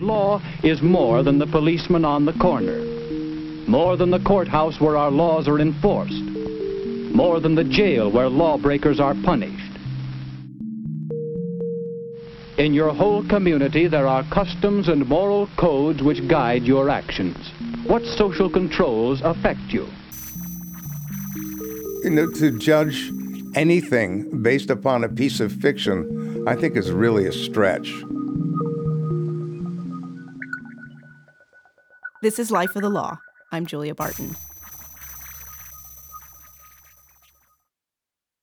Law is more than the policeman on the corner, more than the courthouse where our laws are enforced, more than the jail where lawbreakers are punished. In your whole community, there are customs and moral codes which guide your actions. What social controls affect you? You know, to judge anything based upon a piece of fiction, I think is really a stretch. This is Life of the Law. I'm Julia Barton.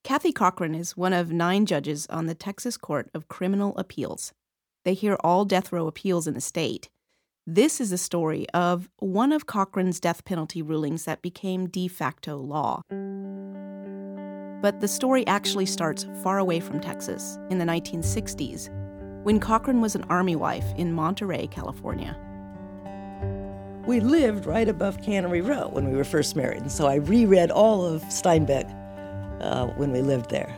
Cathy Cochran is one of nine judges on the Texas Court of Criminal Appeals. They hear all death row appeals in the state. This is a story of one of Cochran's death penalty rulings that became de facto law. But the story actually starts far away from Texas in the 1960s, when Cochran was an army wife in Monterey, California. We lived right above Cannery Row when we were first married, and so I reread all of Steinbeck uh, when we lived there.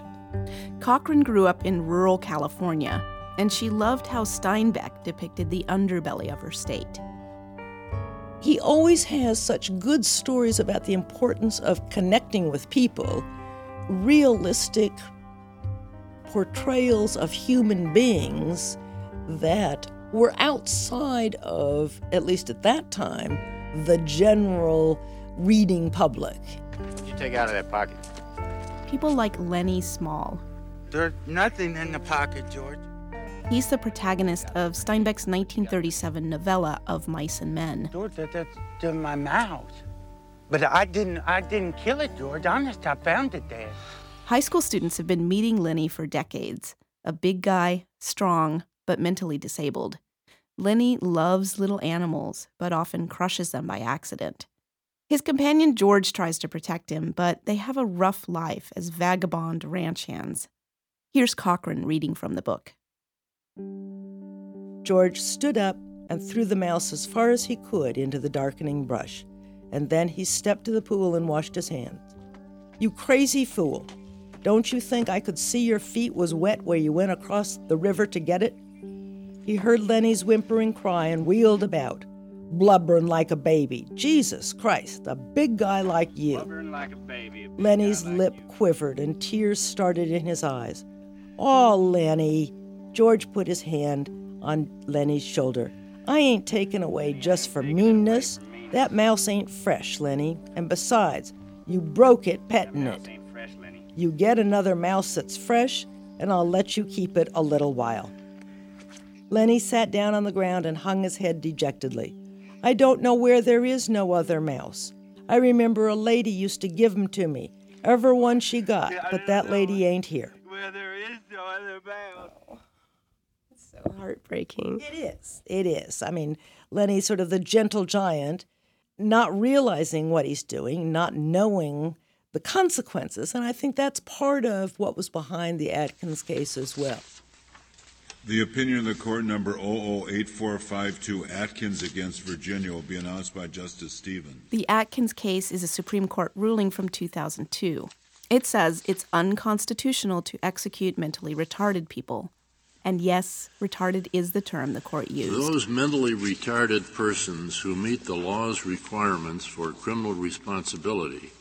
Cochran grew up in rural California, and she loved how Steinbeck depicted the underbelly of her state. He always has such good stories about the importance of connecting with people, realistic portrayals of human beings that were outside of, at least at that time, the general reading public. What'd you take out of that pocket? People like Lennie Small. There's nothing in the pocket, George. He's the protagonist of Steinbeck's 1937 novella of Mice and Men. George, that, that's in my mouth. But I didn't I didn't kill it, George. Honest, I found it there. High school students have been meeting Lennie for decades. A big guy, strong, but mentally disabled. Lennie loves little animals, but often crushes them by accident. His companion George tries to protect him, but they have a rough life as vagabond ranch hands. Here's Cochran reading from the book. George stood up and threw the mouse as far as he could into the darkening brush, and then he stepped to the pool and washed his hands. You crazy fool! Don't you think I could see your feet was wet where you went across the river to get it? He heard Lennie's whimpering cry and wheeled about, blubbering like a baby. Jesus Christ, a big guy like you. Blubbering Like a baby, a Lennie's like lip you. quivered and tears started in his eyes. Oh, Lennie. George put his hand on Lennie's shoulder. I ain't taken away just for meanness. That mouse ain't fresh, Lennie. And besides, you broke it petting it. Ain't fresh, Lennie. You get another mouse that's fresh, and I'll let you keep it a little while. Lennie sat down on the ground and hung his head dejectedly. I don't know where there is no other mouse. I remember a lady used to give 'em to me, ever one she got, but that lady ain't here. Where there is no other mouse. Oh. It's so heartbreaking. It is. It is. I mean, Lennie's sort of the gentle giant, not realizing what he's doing, not knowing the consequences. And I think that's part of what was behind the Atkins case as well. The opinion of the court number 008452 Atkins against Virginia will be announced by Justice Stevens. The Atkins case is a Supreme Court ruling from 2002. It says it's unconstitutional to execute mentally retarded people. And yes, retarded is the term the court used. Those mentally retarded persons who meet the law's requirements for criminal responsibility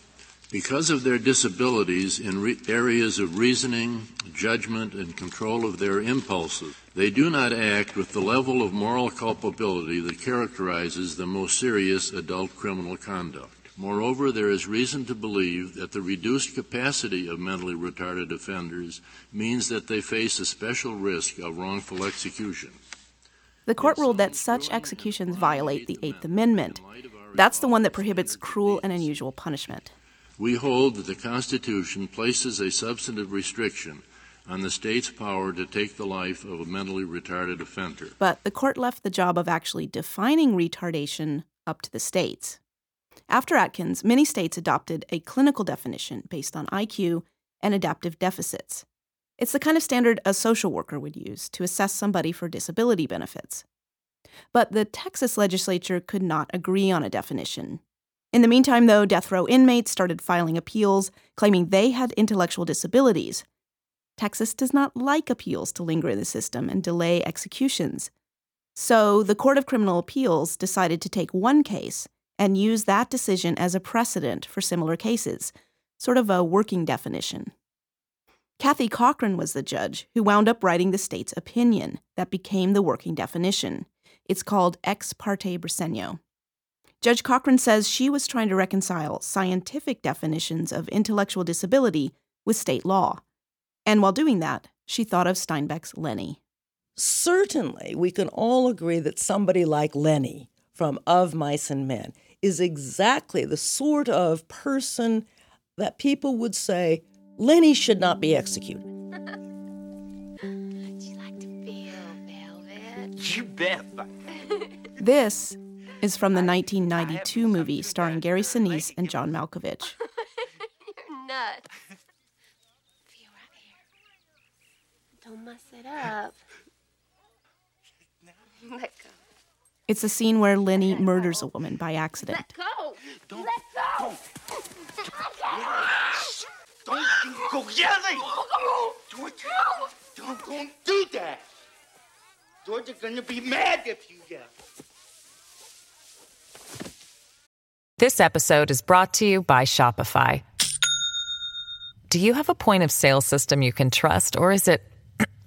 because of their disabilities in re- areas of reasoning, judgment, and control of their impulses, they do not act with the level of moral culpability that characterizes the most serious adult criminal conduct. Moreover, there is reason to believe that the reduced capacity of mentally retarded offenders means that they face a special risk of wrongful execution. The court ruled that such executions violate the Eighth Amendment. That's the one that prohibits cruel and unusual punishment. We hold that the Constitution places a substantive restriction on the state's power to take the life of a mentally retarded offender. But the court left the job of actually defining retardation up to the states. After Atkins, many states adopted a clinical definition based on IQ and adaptive deficits. It's the kind of standard a social worker would use to assess somebody for disability benefits. But the Texas legislature could not agree on a definition. In the meantime, though, death row inmates started filing appeals claiming they had intellectual disabilities. Texas does not like appeals to linger in the system and delay executions. So the Court of Criminal Appeals decided to take one case and use that decision as a precedent for similar cases, sort of a working definition. Cathy Cochran was the judge who wound up writing the state's opinion that became the working definition. It's called Ex parte Briseno. Judge Cochran says she was trying to reconcile scientific definitions of intellectual disability with state law. And while doing that, she thought of Steinbeck's Lennie. Certainly, we can all agree that somebody like Lennie from Of Mice and Men is exactly the sort of person that people would say Lennie should not be executed. You bet. This is from the 1992 movie starring Gary Sinise and John Malkovich. You're nuts. Feel right here. Don't mess it up. Let go. It's a scene where Lennie murders a woman by accident. Let go. Don't- Let go. Don't you go yelling! Georgia, don't, don't do that! Georgia's gonna be mad if you yell. This episode is brought to you by Shopify. Do you have a point of sale system you can trust, or is it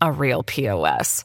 a real POS?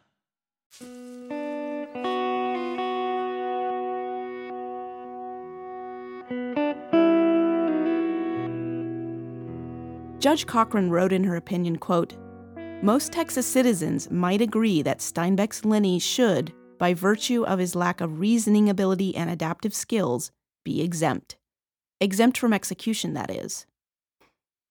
Judge Cochran wrote in her opinion, quote, Most Texas citizens might agree that Steinbeck's Lennie should, by virtue of his lack of reasoning ability and adaptive skills, be exempt. Exempt from execution, that is.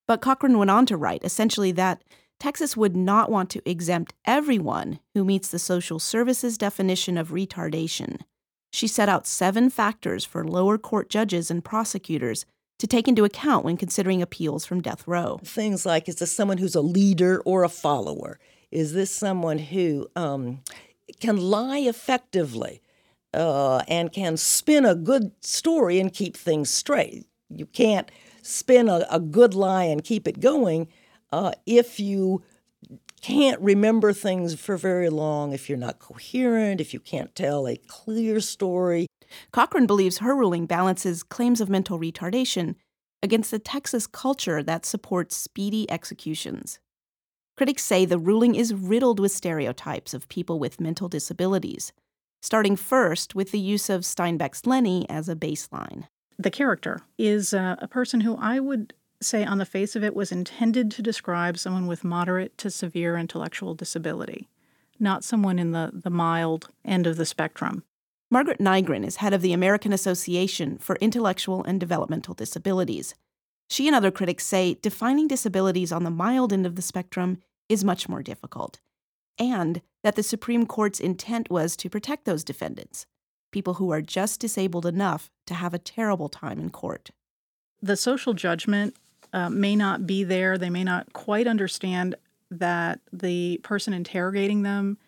But Cochran went on to write essentially that Texas would not want to exempt everyone who meets the social services definition of retardation. She set out seven factors for lower court judges and prosecutors to take into account when considering appeals from death row. Things like is this someone who's a leader or a follower? Is this someone who um, can lie effectively uh, and can spin a good story and keep things straight? You can't spin a, a good lie and keep it going uh, if you can't remember things for very long, if you're not coherent, if you can't tell a clear story. Cochran believes her ruling balances claims of mental retardation against the Texas culture that supports speedy executions. Critics say the ruling is riddled with stereotypes of people with mental disabilities, starting first with the use of Steinbeck's Lennie as a baseline. The character is uh, a person who I would say, on the face of it, was intended to describe someone with moderate to severe intellectual disability, not someone in the, the mild end of the spectrum. Margaret Nygren is head of the American Association for Intellectual and Developmental Disabilities. She and other critics say defining disabilities on the mild end of the spectrum is much more difficult, and that the Supreme Court's intent was to protect those defendants, people who are just disabled enough to have a terrible time in court. The social judgment uh, may not be there. They may not quite understand that the person interrogating them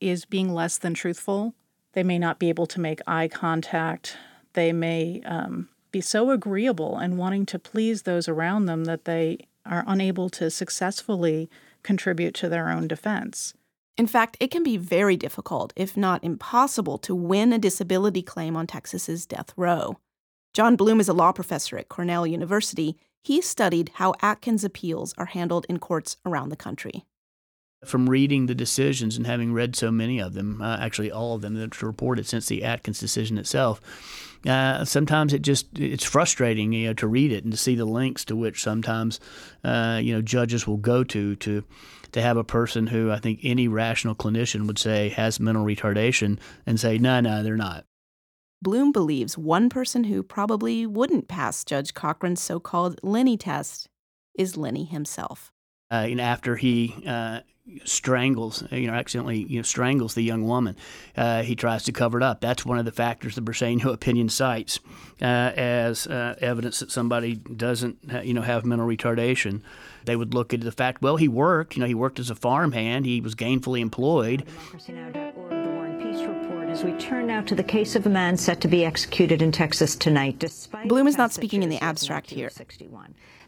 is being less than truthful. They may not be able to make eye contact. They may um, be so agreeable and wanting to please those around them that they are unable to successfully contribute to their own defense. In fact, it can be very difficult, if not impossible, to win a disability claim on Texas's death row. John Blume is a law professor at Cornell University. He studied how Atkins appeals are handled in courts around the country. From reading the decisions and having read so many of them, uh, actually all of them that's reported since the Atkins decision itself, uh, sometimes it just it's frustrating, you know, to read it and to see the links to which sometimes, uh, you know, judges will go to to to have a person who I think any rational clinician would say has mental retardation and say, no, no, they're not. Blume believes one person who probably wouldn't pass Judge Cochran's so called Lennie test is Lennie himself. Uh, and after he uh, strangles, you know, accidentally, you know, strangles the young woman. Uh, he tries to cover it up. That's one of the factors the Briseno opinion cites uh, as uh, evidence that somebody doesn't, you know, have mental retardation. They would look at the fact, well, he worked. You know, he worked as a farmhand. He was gainfully employed. As we turn now to the case of a man set to be executed in Texas tonight, despite Blume is not speaking in the abstract here.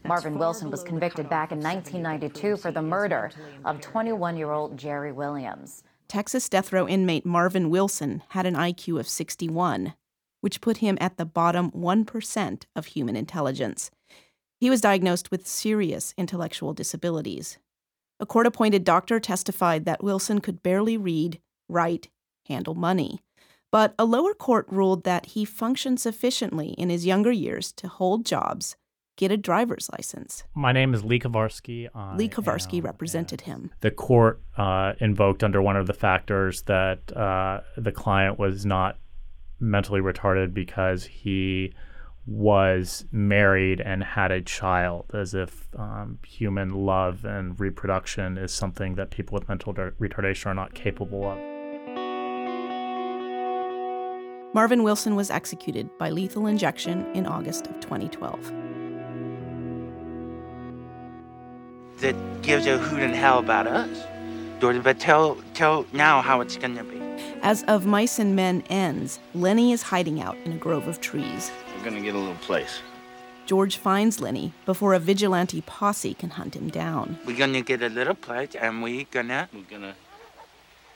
Marvin Wilson was convicted back in 1992 for the murder of 21 year old Jerry Williams. Texas death row inmate Marvin Wilson had an IQ of 61, which put him at the bottom 1% of human intelligence. He was diagnosed with serious intellectual disabilities. A court appointed doctor testified that Wilson could barely read, write, handle money. But a lower court ruled that he functioned sufficiently in his younger years to hold jobs, get a driver's license. My name is Lee Kovarsky. I Lee Kovarsky represented him. The court uh, invoked under one of the factors that uh, the client was not mentally retarded because he was married and had a child, as if um, human love and reproduction is something that people with mental retardation are not capable of. Marvin Wilson was executed by lethal injection in August of 2012. That gives a hoot and hell about us. But tell, tell now how it's going to be. As of Mice and Men ends, Lennie is hiding out in a grove of trees. We're going to get a little place. George finds Lennie before a vigilante posse can hunt him down. We're going to get a little place and we're going to We're going to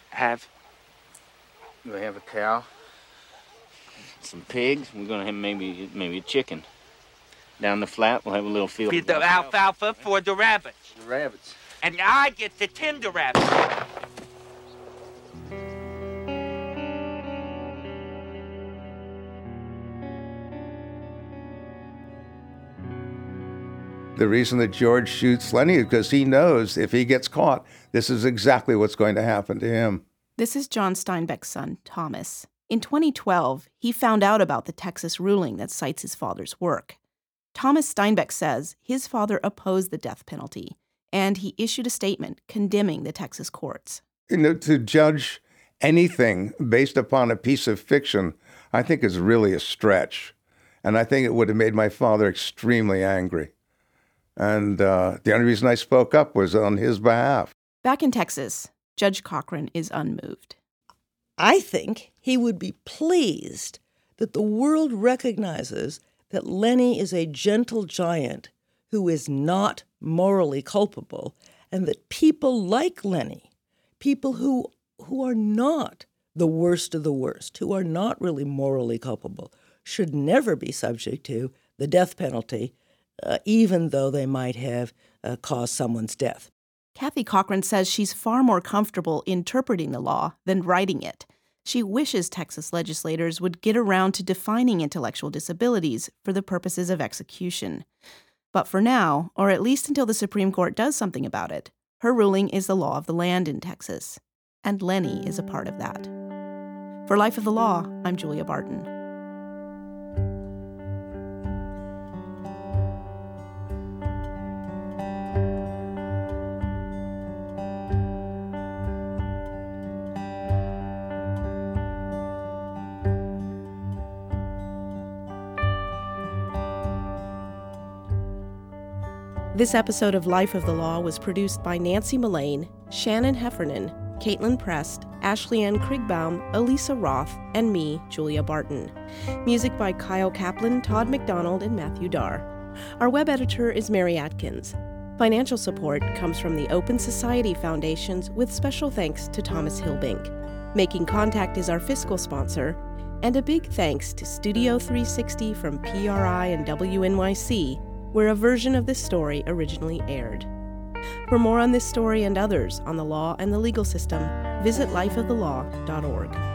have we have a cow, some pigs. We're going to have maybe maybe a chicken. Down the flat, we'll have a little field. feed the alfalfa for the rabbits. The rabbits. And I get the tender rabbits. The reason that George shoots Lennie is because he knows if he gets caught, this is exactly what's going to happen to him. This is John Steinbeck's son, Thomas. In 2012, he found out about the Texas ruling that cites his father's work. Thomas Steinbeck says his father opposed the death penalty, and he issued a statement condemning the Texas courts. You know, to judge anything based upon a piece of fiction, I think is really a stretch. And I think it would have made my father extremely angry. And uh, the only reason I spoke up was on his behalf. Back in Texas, Judge Cochran is unmoved. I think he would be pleased that the world recognizes that Lennie is a gentle giant who is not morally culpable, and that people like Lennie, people who, who are not the worst of the worst, who are not really morally culpable, should never be subject to the death penalty uh, even though they might have uh, caused someone's death. Cathy Cochran says she's far more comfortable interpreting the law than writing it. She wishes Texas legislators would get around to defining intellectual disabilities for the purposes of execution. But for now, or at least until the Supreme Court does something about it, her ruling is the law of the land in Texas. And Lennie is a part of that. For Life of the Law, I'm Julia Barton. This episode of Life of the Law was produced by Nancy Mullane, Shannon Heffernan, Caitlin Prest, Ashley Ann Krigbaum, Elisa Roth, and me, Julia Barton. Music by Kyle Kaplan, Todd McDonald, and Matthew Darr. Our web editor is Mary Atkins. Financial support comes from the Open Society Foundations with special thanks to Thomas Hilbink. Making Contact is our fiscal sponsor, and a big thanks to Studio 360 from PRI and WNYC where a version of this story originally aired. For more on this story and others on the law and the legal system, visit lifeofthelaw.org.